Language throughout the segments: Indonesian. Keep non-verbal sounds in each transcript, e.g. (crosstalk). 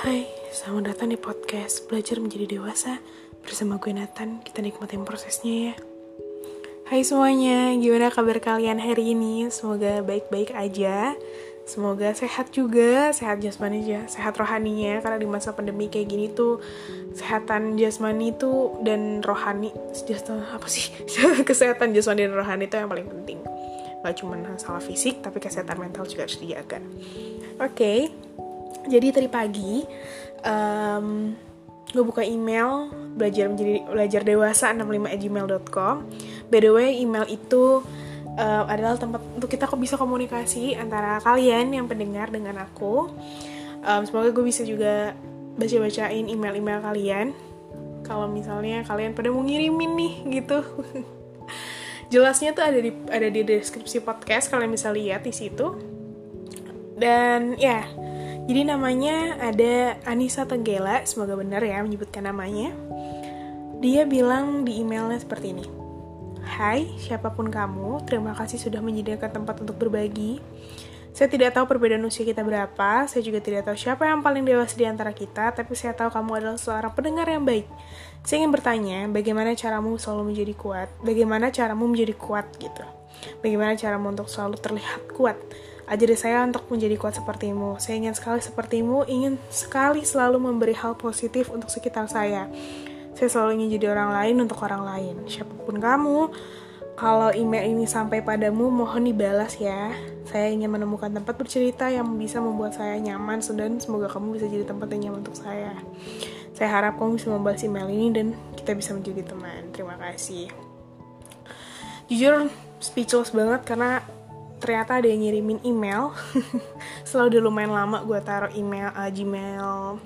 Hai, selamat datang di podcast Belajar Menjadi Dewasa. Bersama gue Nathan, kita nikmatin prosesnya ya. Hai semuanya, gimana kabar kalian hari ini? Semoga baik-baik aja. Semoga sehat juga, sehat jasmani aja, sehat rohaninya Karena di masa pandemi kayak gini tuh Kesehatan jasmani tuh dan rohani Apa sih? (laughs) Kesehatan jasmani dan rohani itu yang paling penting. Gak cuma masalah fisik, tapi kesehatan mental juga harus dijaga. Oke, okay jadi tadi pagi um, gue buka email belajar menjadi belajar dewasa 65@gmail.com by the way email itu uh, adalah tempat untuk kita kok bisa komunikasi antara kalian yang pendengar dengan aku. Um, semoga gue bisa juga baca-bacain email-email kalian. Kalau misalnya kalian pada mau ngirimin nih gitu. (laughs) Jelasnya tuh ada di ada di deskripsi podcast kalian bisa lihat di situ. Dan ya yeah, jadi namanya ada Anissa Tenggela, semoga benar ya menyebutkan namanya. Dia bilang di emailnya seperti ini. Hai, siapa pun kamu, terima kasih sudah menyediakan tempat untuk berbagi. Saya tidak tahu perbedaan usia kita berapa, saya juga tidak tahu siapa yang paling dewasa di antara kita, tapi saya tahu kamu adalah seorang pendengar yang baik. Saya ingin bertanya, bagaimana caramu selalu menjadi kuat? Bagaimana caramu menjadi kuat gitu? Bagaimana caramu untuk selalu terlihat kuat? Ajari saya untuk menjadi kuat sepertimu. Saya ingin sekali sepertimu, ingin sekali selalu memberi hal positif untuk sekitar saya. Saya selalu ingin jadi orang lain untuk orang lain. Siapa pun kamu, kalau email ini sampai padamu, mohon dibalas ya. Saya ingin menemukan tempat bercerita yang bisa membuat saya nyaman, dan semoga kamu bisa jadi tempat yang nyaman untuk saya. Saya harap kamu bisa membalas email ini dan kita bisa menjadi teman. Terima kasih. Jujur, speechless banget karena ternyata ada yang ngirimin email. (laughs) Setelah udah lumayan lama gue taruh email uh, gmail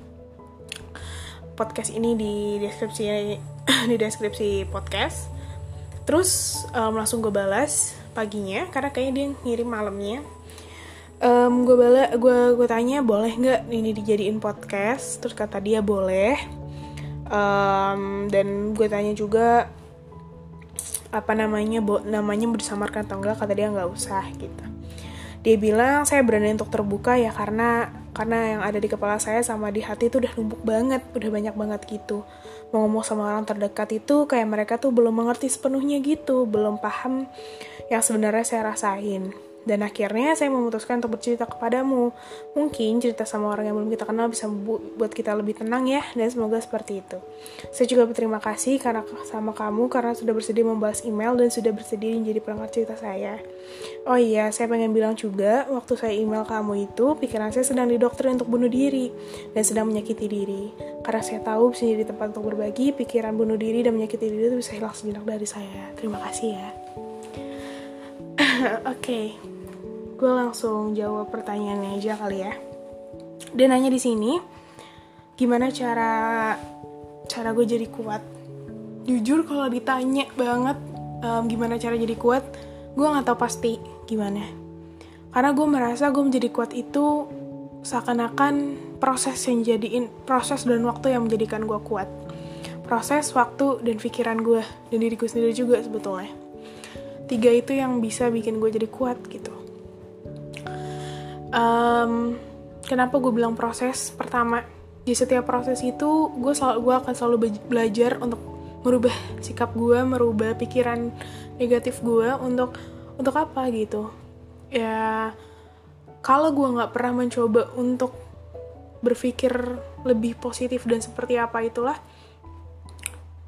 podcast ini di deskripsi (coughs) di deskripsi podcast. Terus um, langsung gue balas paginya karena kayaknya dia ngirim malamnya. Um, gue bala gue gue tanya boleh nggak ini dijadiin podcast? Terus kata dia boleh. Um, dan gue tanya juga apa namanya namanya mau disamarkan atau enggak kata dia nggak usah gitu. Dia bilang saya berani untuk terbuka ya karena karena yang ada di kepala saya sama di hati itu udah numpuk banget udah banyak banget gitu. Mau ngomong sama orang terdekat itu kayak mereka tuh belum mengerti sepenuhnya gitu belum paham yang sebenarnya saya rasain dan akhirnya saya memutuskan untuk bercerita kepadamu. Mungkin cerita sama orang yang belum kita kenal bisa buat kita lebih tenang ya, dan semoga seperti itu. Saya juga berterima kasih karena sama kamu karena sudah bersedia membalas email dan sudah bersedia menjadi pendengar cerita saya. Oh iya, saya pengen bilang juga, waktu saya email kamu itu, pikiran saya sedang didoktrin untuk bunuh diri dan sedang menyakiti diri. Karena saya tahu bisa jadi tempat untuk berbagi, pikiran bunuh diri dan menyakiti diri itu bisa hilang sejenak dari saya. Terima kasih ya. (laughs) Oke. okay gue langsung jawab pertanyaannya aja kali ya. Dia nanya di sini, gimana cara cara gue jadi kuat? Jujur kalau ditanya banget um, gimana cara jadi kuat, gue nggak tahu pasti gimana. Karena gue merasa gue menjadi kuat itu seakan-akan proses yang jadiin proses dan waktu yang menjadikan gue kuat. Proses, waktu, dan pikiran gue dan diri gue sendiri juga sebetulnya. Tiga itu yang bisa bikin gue jadi kuat gitu um, kenapa gue bilang proses? Pertama di setiap proses itu gue selalu gue akan selalu belajar untuk merubah sikap gue merubah pikiran negatif gue untuk untuk apa gitu. Ya kalau gue nggak pernah mencoba untuk berpikir lebih positif dan seperti apa itulah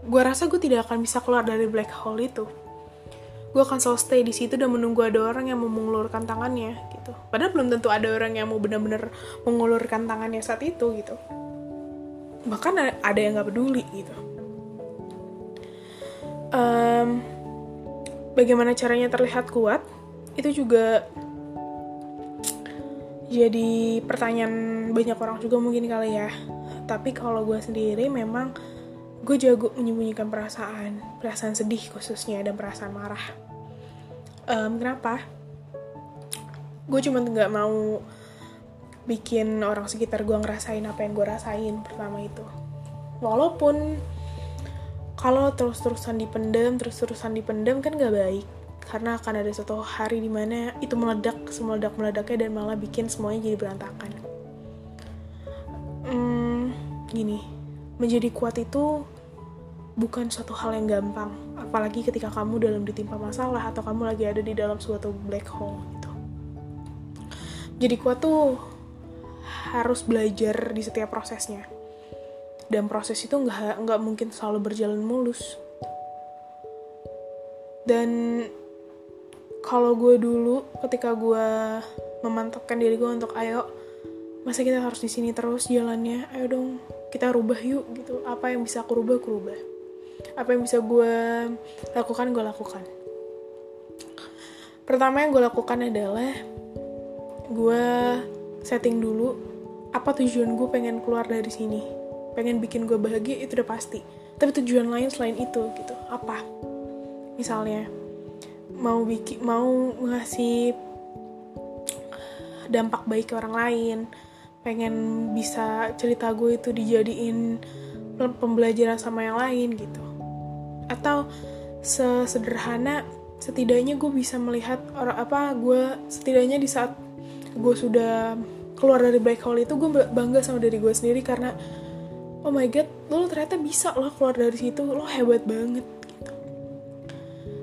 gue rasa gue tidak akan bisa keluar dari black hole itu gue akan selalu stay di situ dan menunggu ada orang yang mau mengulurkan tangannya gitu. Padahal belum tentu ada orang yang mau benar-benar mengulurkan tangannya saat itu gitu. Bahkan ada yang nggak peduli gitu. Um, bagaimana caranya terlihat kuat itu juga jadi pertanyaan banyak orang juga mungkin kali ya. Tapi kalau gue sendiri memang gue jago menyembunyikan perasaan perasaan sedih khususnya dan perasaan marah um, kenapa? Gue cuma nggak mau bikin orang sekitar gue ngerasain apa yang gue rasain pertama itu. Walaupun kalau terus-terusan dipendam terus-terusan dipendam kan gak baik. Karena akan ada suatu hari di mana itu meledak semeledak meledaknya dan malah bikin semuanya jadi berantakan. Hmm, gini menjadi kuat itu bukan suatu hal yang gampang apalagi ketika kamu dalam ditimpa masalah atau kamu lagi ada di dalam suatu black hole gitu. Jadi kuat tuh harus belajar di setiap prosesnya. Dan proses itu nggak nggak mungkin selalu berjalan mulus. Dan kalau gue dulu ketika gue memantapkan diri gue untuk ayo masa kita harus di sini terus jalannya? Ayo dong kita rubah yuk gitu. Apa yang bisa aku rubah aku rubah apa yang bisa gue lakukan gue lakukan. Pertama yang gue lakukan adalah gue setting dulu apa tujuan gue pengen keluar dari sini. Pengen bikin gue bahagia itu udah pasti. Tapi tujuan lain selain itu gitu. Apa? Misalnya mau bikin mau ngasih dampak baik ke orang lain. Pengen bisa cerita gue itu dijadiin pembelajaran sama yang lain gitu atau sesederhana setidaknya gue bisa melihat orang apa gue setidaknya di saat gue sudah keluar dari black hole itu gue bangga sama diri gue sendiri karena oh my god lo ternyata bisa loh keluar dari situ lo hebat banget gitu.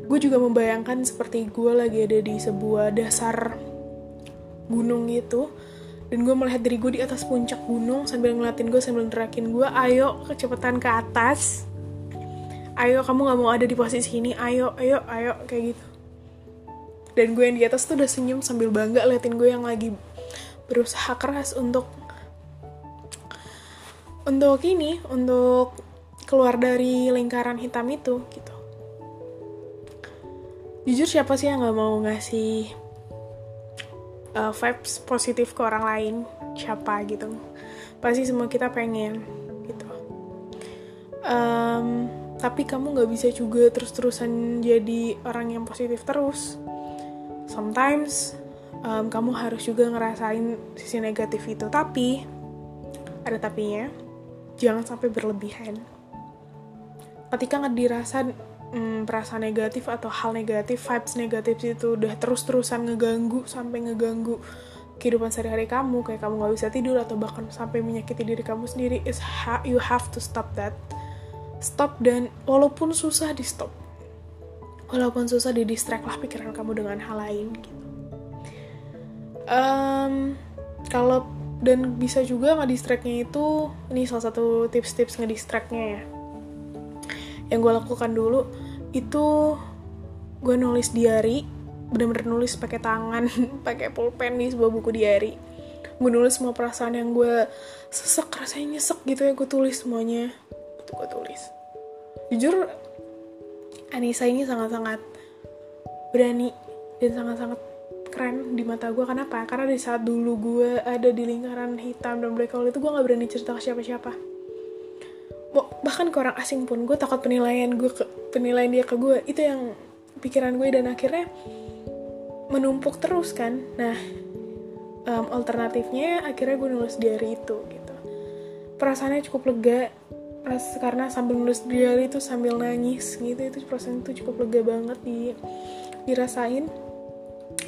gue juga membayangkan seperti gue lagi ada di sebuah dasar gunung gitu dan gue melihat diri gue di atas puncak gunung sambil ngeliatin gue sambil nerakin gue ayo kecepatan ke atas ayo kamu nggak mau ada di posisi ini. Ayo ayo ayo kayak gitu. Dan gue yang di atas tuh udah senyum sambil bangga liatin gue yang lagi berusaha keras untuk untuk ini untuk keluar dari lingkaran hitam itu gitu. Jujur siapa sih yang nggak mau ngasih uh, vibes positif ke orang lain? Siapa gitu. Pasti semua kita pengen gitu. Um, tapi kamu nggak bisa juga terus-terusan jadi orang yang positif terus. Sometimes um, kamu harus juga ngerasain sisi negatif itu. Tapi ada tapinya jangan sampai berlebihan. Ketika dirasa um, perasaan negatif atau hal negatif vibes negatif itu udah terus-terusan ngeganggu sampai ngeganggu kehidupan sehari-hari kamu. Kayak kamu nggak bisa tidur atau bahkan sampai menyakiti diri kamu sendiri. Is you have to stop that stop dan walaupun susah di stop. Walaupun susah di distract lah pikiran kamu dengan hal lain gitu. Um, kalau dan bisa juga ngedistractnya itu ini salah satu tips-tips ngedistractnya ya. Yang gue lakukan dulu itu gue nulis diary bener-bener nulis pakai tangan (laughs) pakai pulpen di sebuah buku diary. Gue nulis semua perasaan yang gue sesek rasanya nyesek gitu ya gue tulis semuanya itu gue tulis. Jujur Anissa ini sangat-sangat berani dan sangat-sangat keren di mata gue kenapa? Karena di saat dulu gue ada di lingkaran hitam dan black hole itu gue nggak berani cerita ke siapa-siapa. Bahkan ke orang asing pun gue takut penilaian gue ke, penilaian dia ke gue itu yang pikiran gue dan akhirnya menumpuk terus kan. Nah um, alternatifnya akhirnya gue nulis diary itu gitu. Perasaannya cukup lega pas karena sambil nulis diary itu sambil nangis gitu itu perasaan itu cukup lega banget di dirasain.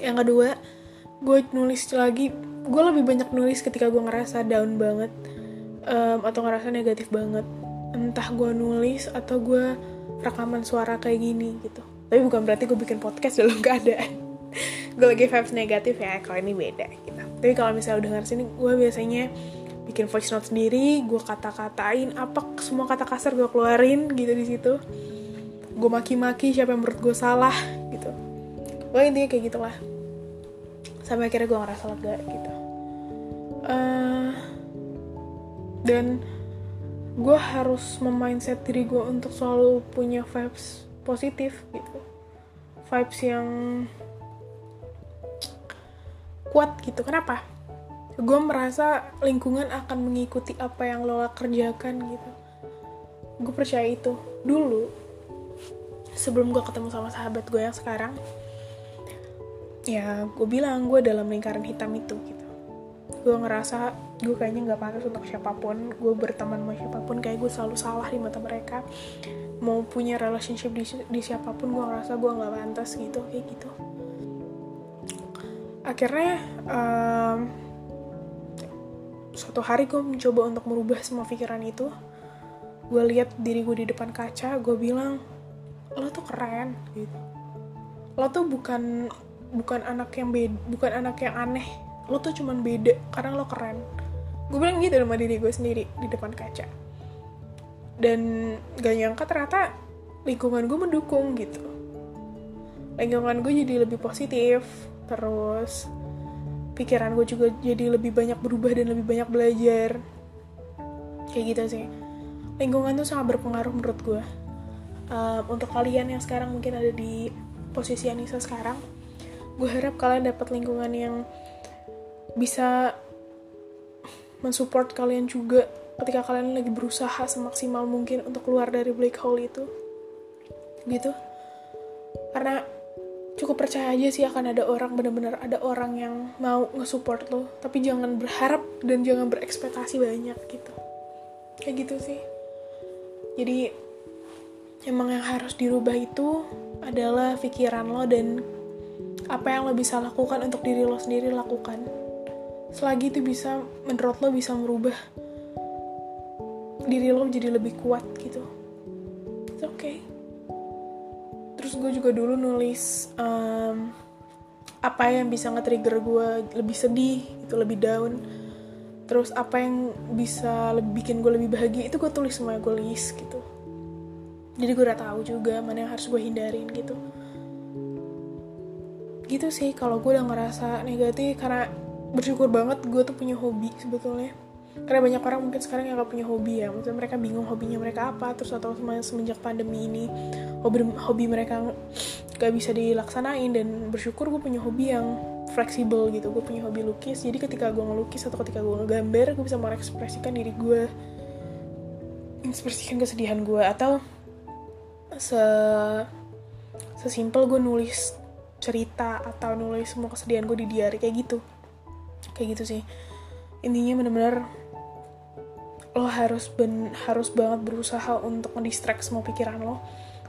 Yang kedua gue nulis lagi gue lebih banyak nulis ketika gue ngerasa down banget um, atau ngerasa negatif banget. Entah gue nulis atau gue rekaman suara kayak gini gitu. Tapi bukan berarti gue bikin podcast dalam (laughs) keadaan gue lagi vibes negatif ya kalau ini beda gitu. Tapi kalau misalnya udah denger sini gue biasanya bikin voice note sendiri gue kata-katain apa semua kata kasar gue keluarin gitu di situ. Gue maki-maki siapa yang menurut gue salah gitu. Gue intinya kayak gitulah. Sampai akhirnya gue ngerasa lega gitu. Uh, dan gue harus memindset diri gue untuk selalu punya vibes positif gitu. Vibes yang kuat gitu. Kenapa gue merasa lingkungan akan mengikuti apa yang lo kerjakan gitu. Gue percaya itu. Dulu sebelum gue ketemu sama sahabat gue yang sekarang ya gue bilang gue dalam lingkaran hitam itu gitu. Gue ngerasa gue kayaknya nggak pantas untuk siapa pun gue berteman sama siapa pun kayak gue selalu salah di mata mereka. Mau punya relationship di, di siapa pun gue ngerasa gue nggak pantas gitu kayak gitu. Akhirnya um, suatu hari gue mencoba untuk merubah semua pikiran itu. Gue lihat diri gue di depan kaca gue bilang lo tuh keren gitu. Lo tuh bukan bukan anak yang beda bukan anak yang aneh. Lo tuh cuman beda karena lo keren. Gue bilang gitu sama diri gue sendiri di depan kaca. Dan gak nyangka ternyata lingkungan gue mendukung gitu. Lingkungan gue jadi lebih positif terus pikiran gue juga jadi lebih banyak berubah dan lebih banyak belajar. Kayak gitu sih. Lingkungan tuh sangat berpengaruh menurut gue um, untuk kalian yang sekarang mungkin ada di posisi Anissa sekarang gue harap kalian dapat lingkungan yang bisa mensupport kalian juga ketika kalian lagi berusaha semaksimal mungkin untuk keluar dari black hole itu. Gitu. Karena cukup percaya aja sih akan ada orang benar-benar ada orang yang mau nge-support lo. Tapi jangan berharap dan jangan berekspektasi banyak gitu. Kayak gitu sih. Jadi emang yang harus dirubah itu adalah pikiran lo dan apa yang lo bisa lakukan untuk diri lo sendiri lakukan. Selagi itu bisa menurut lo bisa merubah diri lo jadi lebih kuat gitu. It's okay gue juga dulu nulis um, apa yang bisa nge-trigger gue lebih sedih itu lebih down. Terus apa yang bisa lebih bikin gue lebih bahagia itu gue tulis semua gue list gitu. Jadi gue udah tahu juga mana yang harus gue hindarin gitu. Gitu sih kalau gue udah ngerasa negatif karena bersyukur banget gue tuh punya hobi sebetulnya. Karena banyak orang mungkin sekarang yang gak punya hobi ya maksudnya mereka bingung hobinya mereka apa terus atau semenjak pandemi ini hobi hobi mereka gak bisa dilaksanain dan bersyukur gue punya hobi yang fleksibel gitu. Gue punya hobi lukis. Jadi ketika gue ngelukis atau ketika gue ngegambar gue bisa mengekspresikan diri gue ekspresikan kesedihan gue atau se sesimpel gue nulis cerita atau nulis semua kesedihan gue di diary kayak gitu. Kayak gitu sih. Intinya bener-bener lo harus ben harus banget berusaha untuk mendistract semua pikiran lo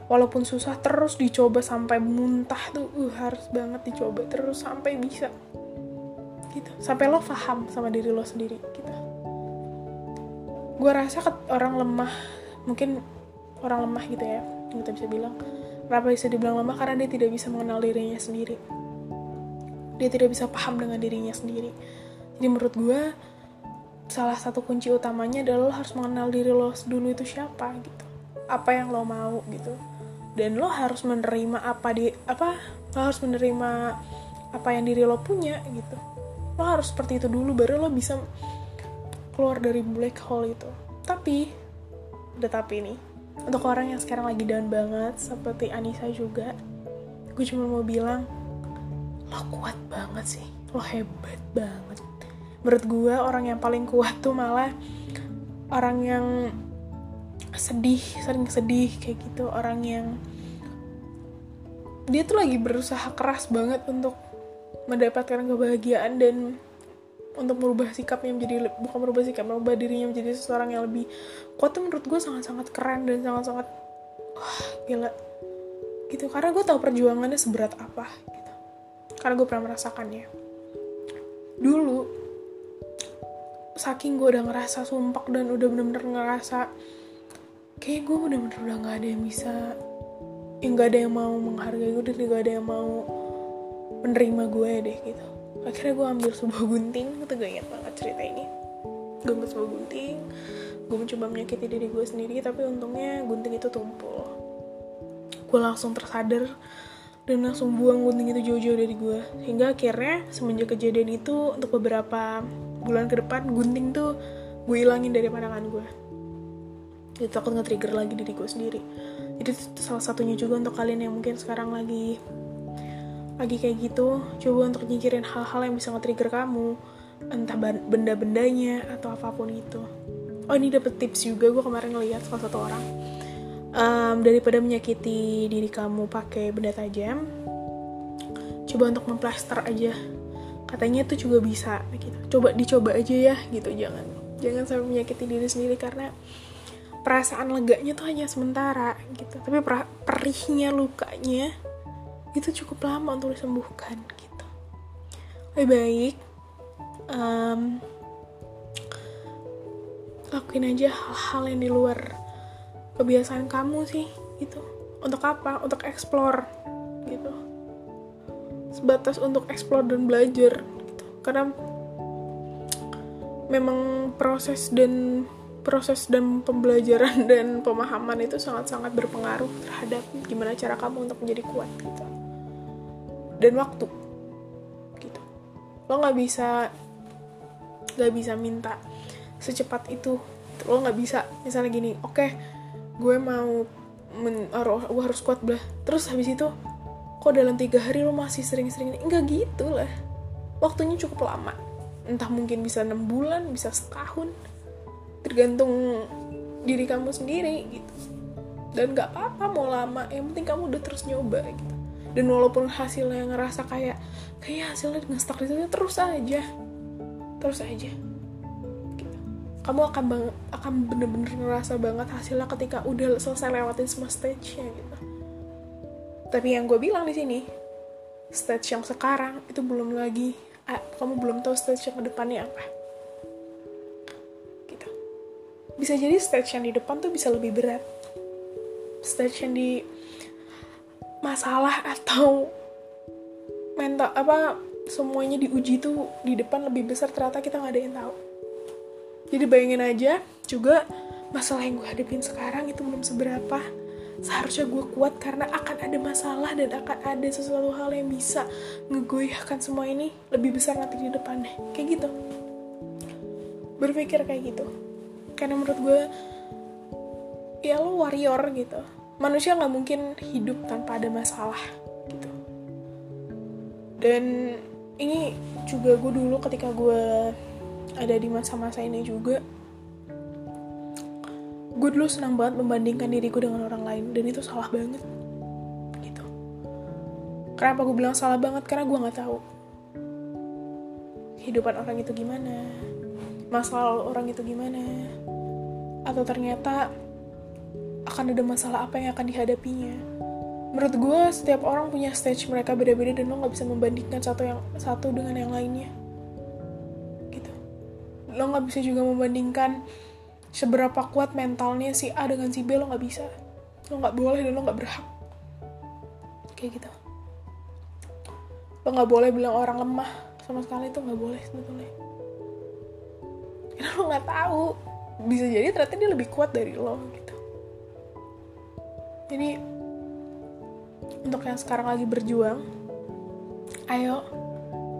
walaupun susah terus dicoba sampai muntah tuh. Uh, harus banget dicoba terus sampai bisa. Gitu. Sampai lo paham sama diri lo sendiri gitu. Gue rasa orang lemah mungkin orang lemah gitu ya kita bisa bilang. Kenapa bisa dibilang lemah? Karena dia tidak bisa mengenal dirinya sendiri. Dia tidak bisa paham dengan dirinya sendiri. Jadi menurut gue salah satu kunci utamanya adalah lo harus mengenal diri lo dulu itu siapa gitu. Apa yang lo mau gitu dan lo harus menerima apa di apa lo harus menerima apa yang diri lo punya gitu. Lo harus seperti itu dulu baru lo bisa keluar dari black hole itu. Tapi udah tapi nih untuk orang yang sekarang lagi down banget seperti Anissa juga gue cuma mau bilang lo kuat banget sih. Lo hebat banget. Menurut gue orang yang paling kuat tuh malah orang yang sedih sering sedih kayak gitu. Orang yang dia tuh lagi berusaha keras banget untuk mendapatkan kebahagiaan dan untuk merubah sikapnya menjadi bukan merubah sikap merubah dirinya menjadi seseorang yang lebih kuat tuh menurut gue sangat-sangat keren dan sangat-sangat wah gila. Gitu karena gue tahu perjuangannya seberat apa gitu. Karena gue pernah merasakannya. Dulu saking gue udah ngerasa sumpah dan udah bener-bener ngerasa kayak gue bener-bener udah nggak ada yang bisa yang nggak ada yang mau menghargai gue dan gak ada yang mau menerima gue deh gitu. Akhirnya gue ambil sebuah gunting itu gue ingat banget cerita ini. Gue ambil sebuah gunting gue mencoba menyakiti diri gue sendiri tapi untungnya gunting itu tumpul. Gue langsung tersadar dan langsung buang gunting itu jauh-jauh dari gue hingga akhirnya semenjak kejadian itu untuk beberapa bulan ke depan gunting tuh gue ilangin dari pandangan gue itu takut nge-trigger lagi diri gue sendiri. Jadi salah satunya juga untuk kalian yang mungkin sekarang lagi lagi kayak gitu coba untuk nyingkirin hal-hal yang bisa nge-trigger kamu. Entah benda-bendanya atau apa pun itu. Oh ini dapet tips juga gue kemarin ngeliat salah satu orang. Um, daripada menyakiti diri kamu pakai benda tajam coba untuk memplaster aja. Katanya itu juga bisa gitu. Coba dicoba aja ya gitu. Jangan jangan sampai menyakiti diri sendiri karena perasaan leganya tuh hanya sementara gitu. Tapi perihnya lukanya itu cukup lama untuk disembuhkan gitu. Lebih baik um, lakuin aja hal-hal yang di luar kebiasaan kamu sih gitu. Untuk apa? Untuk explore gitu. Sebatas untuk explore dan belajar gitu. Karena memang proses dan proses dan pembelajaran (laughs) dan pemahaman itu sangat-sangat berpengaruh terhadap gimana cara kamu untuk menjadi kuat gitu. Dan waktu gitu. Lo nggak bisa nggak bisa minta secepat itu. Lo nggak bisa misalnya gini oke okay, gue mau men, gue harus kuat belah terus habis itu kok dalam tiga hari lo masih sering-sering enggak gitu lah. Waktunya cukup lama. Entah mungkin bisa enam bulan bisa setahun tergantung diri kamu sendiri gitu. Dan nggak apa-apa mau lama yang penting kamu udah terus nyoba gitu. Dan walaupun hasilnya ngerasa kayak kayak hasilnya nggak stuck di situ terus aja. Terus aja. Gitu. kamu akan bang akan bener-bener ngerasa banget hasilnya ketika udah selesai lewatin semua stage-nya gitu. Tapi yang gue bilang di sini stage yang sekarang itu belum lagi ah, kamu belum tahu stage yang ke depannya apa bisa jadi stage yang di depan tuh bisa lebih berat. Stage yang di masalah atau mental apa semuanya diuji tuh di depan lebih besar ternyata kita nggak ada yang tahu. Jadi bayangin aja juga masalah yang gue hadapin sekarang itu belum seberapa seharusnya gue kuat karena akan ada masalah dan akan ada sesuatu hal yang bisa ngegoyahkan semua ini lebih besar nanti di depannya. Kayak gitu. Berpikir kayak gitu karena menurut gue ya lo warrior gitu. Manusia nggak mungkin hidup tanpa ada masalah gitu. Dan ini juga gue dulu ketika gue ada di masa-masa ini juga gue dulu senang banget membandingkan diriku dengan orang lain dan itu salah banget gitu. Kenapa gue bilang salah banget? Karena gue nggak tahu kehidupan orang itu gimana masalah orang itu gimana atau ternyata akan ada masalah apa yang akan dihadapinya. Menurut gue setiap orang punya stage mereka beda-beda dan lo nggak bisa membandingkan satu yang satu dengan yang lainnya. Gitu. Lo nggak bisa juga membandingkan seberapa kuat mentalnya si A dengan si B lo nggak bisa. Lo nggak boleh dan lo nggak berhak. Kayak gitu. Lo nggak boleh bilang orang lemah sama sekali itu nggak boleh sebetulnya. (laughs) Karena lo nggak tahu bisa jadi ternyata dia lebih kuat dari lo gitu. Jadi untuk yang sekarang lagi berjuang ayo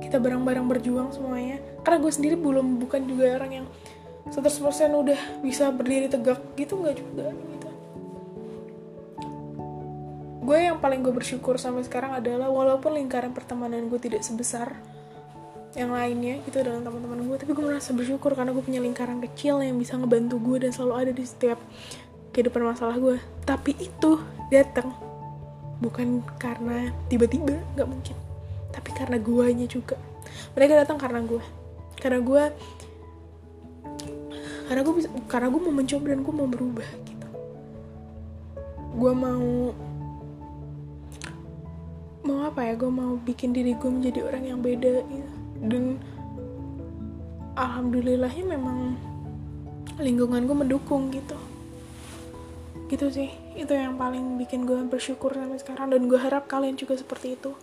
kita bareng-bareng berjuang semuanya. Karena gue sendiri belum bukan juga orang yang 100% udah bisa berdiri tegak gitu nggak juga gitu. Gue yang paling gue bersyukur sampai sekarang adalah walaupun lingkaran pertemanan gue tidak sebesar yang lainnya gitu dengan teman-teman gue. Tapi gue merasa bersyukur karena gue punya lingkaran kecil yang bisa ngebantu gue dan selalu ada di setiap kehidupan masalah gue. Tapi itu datang bukan karena tiba-tiba nggak mungkin. Tapi karena guanya juga. Mereka datang karena gue. Karena gue karena gue bisa karena gue mau mencoba dan gue mau berubah gitu. Gue mau mau apa ya? Gue mau bikin diri gue menjadi orang yang beda gitu dan alhamdulillahnya memang lingkungan gue mendukung gitu. Gitu sih. Itu yang paling bikin gue bersyukur sampai sekarang. Dan gue harap kalian juga seperti itu.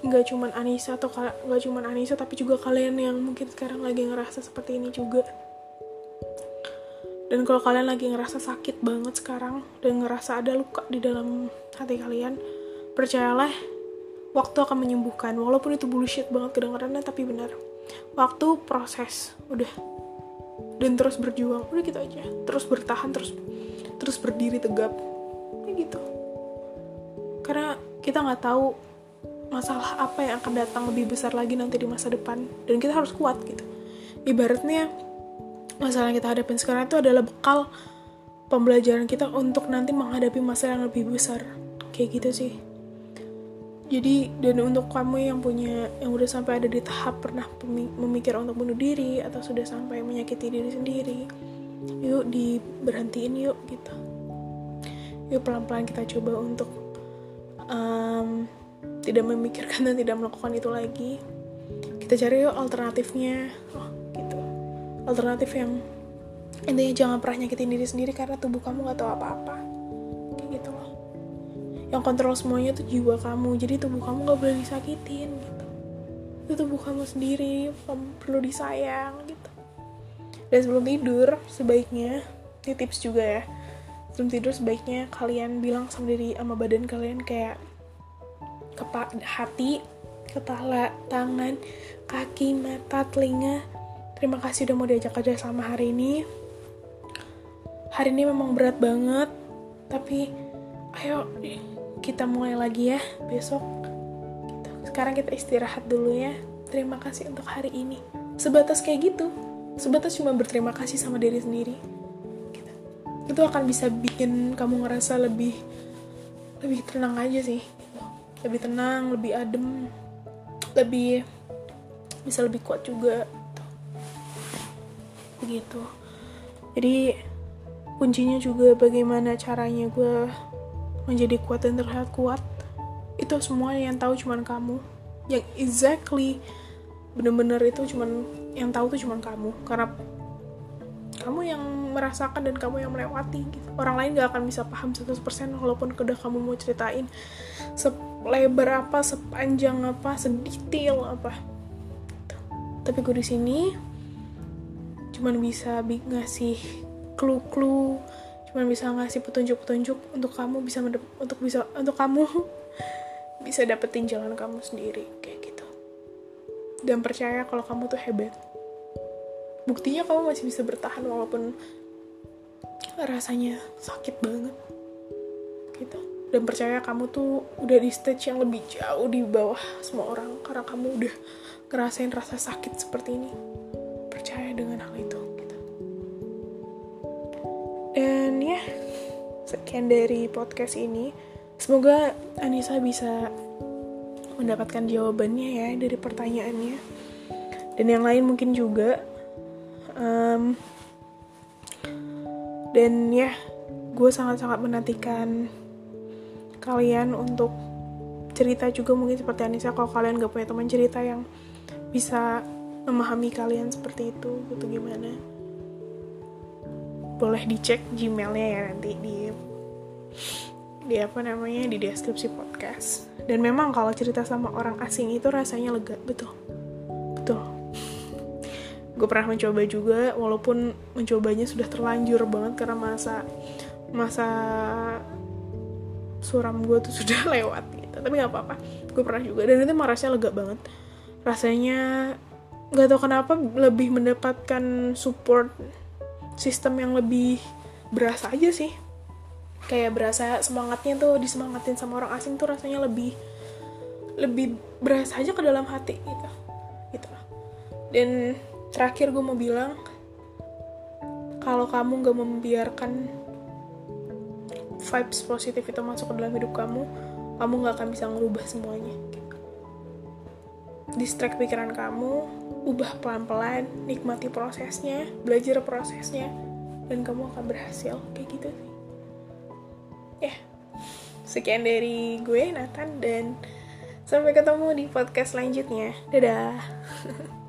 Nggak cuman Anissa atau nggak cuman Anissa tapi juga kalian yang mungkin sekarang lagi ngerasa seperti ini juga. Dan kalau kalian lagi ngerasa sakit banget sekarang dan ngerasa ada luka di dalam hati kalian, percayalah, waktu akan menyembuhkan. Walaupun itu bullshit banget kedengarannya, tapi benar. Waktu proses, udah. Dan terus berjuang, udah gitu aja. Terus bertahan, terus terus berdiri tegap. Kayak gitu. Karena kita nggak tahu masalah apa yang akan datang lebih besar lagi nanti di masa depan. Dan kita harus kuat gitu. Ibaratnya, masalah yang kita hadapin sekarang itu adalah bekal pembelajaran kita untuk nanti menghadapi masalah yang lebih besar kayak gitu sih jadi dan untuk kamu yang punya yang udah sampai ada di tahap pernah memikir untuk bunuh diri atau sudah sampai menyakiti diri sendiri yuk diberhentiin yuk gitu. Yuk pelan-pelan kita coba untuk um, tidak memikirkan dan tidak melakukan itu lagi. Kita cari yuk alternatifnya. Oh alternatif yang intinya jangan pernah nyakitin diri sendiri karena tubuh kamu gak tahu apa-apa. gitu yang kontrol semuanya tuh jiwa kamu. Jadi tubuh kamu gak boleh disakitin gitu. Itu tubuh kamu sendiri kamu perlu disayang gitu. Dan sebelum tidur sebaiknya ini tips juga ya. Sebelum tidur sebaiknya kalian bilang sama diri sama badan kalian kayak kepa hati kepala tangan kaki mata telinga. Terima kasih udah mau diajak kerja sama hari ini. Hari ini memang berat banget tapi ayo kita mulai lagi ya besok. Sekarang kita istirahat dulu ya. Terima kasih untuk hari ini. Sebatas kayak gitu. Sebatas cuma berterima kasih sama diri sendiri. Gitu. itu akan bisa bikin kamu ngerasa lebih lebih tenang aja sih. Lebih tenang lebih adem. Lebih bisa lebih kuat juga. Gitu. begitu jadi kuncinya juga bagaimana caranya gue menjadi kuat dan terlihat kuat itu semua yang tahu cuman kamu. Yang exactly bener-bener itu cuman yang tahu tuh cuman kamu. Karena kamu yang merasakan dan kamu yang melewati gitu. orang lain gak akan bisa paham 100% walaupun udah kamu mau ceritain selebar apa sepanjang apa sedetail apa. Tapi gue di sini cuman bisa ngasih clue-clue cuma bisa ngasih petunjuk-petunjuk untuk kamu bisa untuk bisa untuk kamu (laughs) bisa dapetin jalan kamu sendiri kayak gitu. Dan percaya kalau kamu tuh hebat. Buktinya kamu masih bisa bertahan walaupun rasanya sakit banget gitu. Dan percaya kamu tuh udah di stage yang lebih jauh di bawah semua orang karena kamu udah ngerasain rasa sakit seperti ini. Percaya dengan hal itu sekian dari podcast ini. Semoga Anissa bisa mendapatkan jawabannya ya dari pertanyaannya. Dan yang lain mungkin juga. Um, dan ya, gue sangat-sangat menantikan kalian untuk cerita juga mungkin seperti Anissa kalau kalian gak punya teman cerita yang bisa memahami kalian seperti itu gitu gimana boleh dicek gmailnya ya nanti di di apa namanya di deskripsi podcast. Dan memang kalau cerita sama orang asing itu rasanya lega betul. Betul. Gue pernah mencoba juga walaupun mencobanya sudah terlanjur banget karena masa masa suram gue tuh (laughs) sudah lewat gitu. Tapi nggak apa-apa gue pernah juga. Dan itu rasanya lega banget. Rasanya nggak tahu kenapa lebih mendapatkan support sistem yang lebih berasa aja sih kayak berasa semangatnya tuh disemangatin sama orang asing tuh rasanya lebih lebih berasa aja ke dalam hati gitu. Gitu dan terakhir gue mau bilang kalau kamu gak membiarkan vibes positif itu masuk ke dalam hidup kamu kamu gak akan bisa ngerubah semuanya. Distract pikiran kamu, ubah pelan-pelan, nikmati prosesnya, belajar prosesnya, dan kamu akan berhasil. Kayak gitu sih. Sekian dari gue Nathan dan sampai ketemu di podcast selanjutnya. Dadah. (laughs)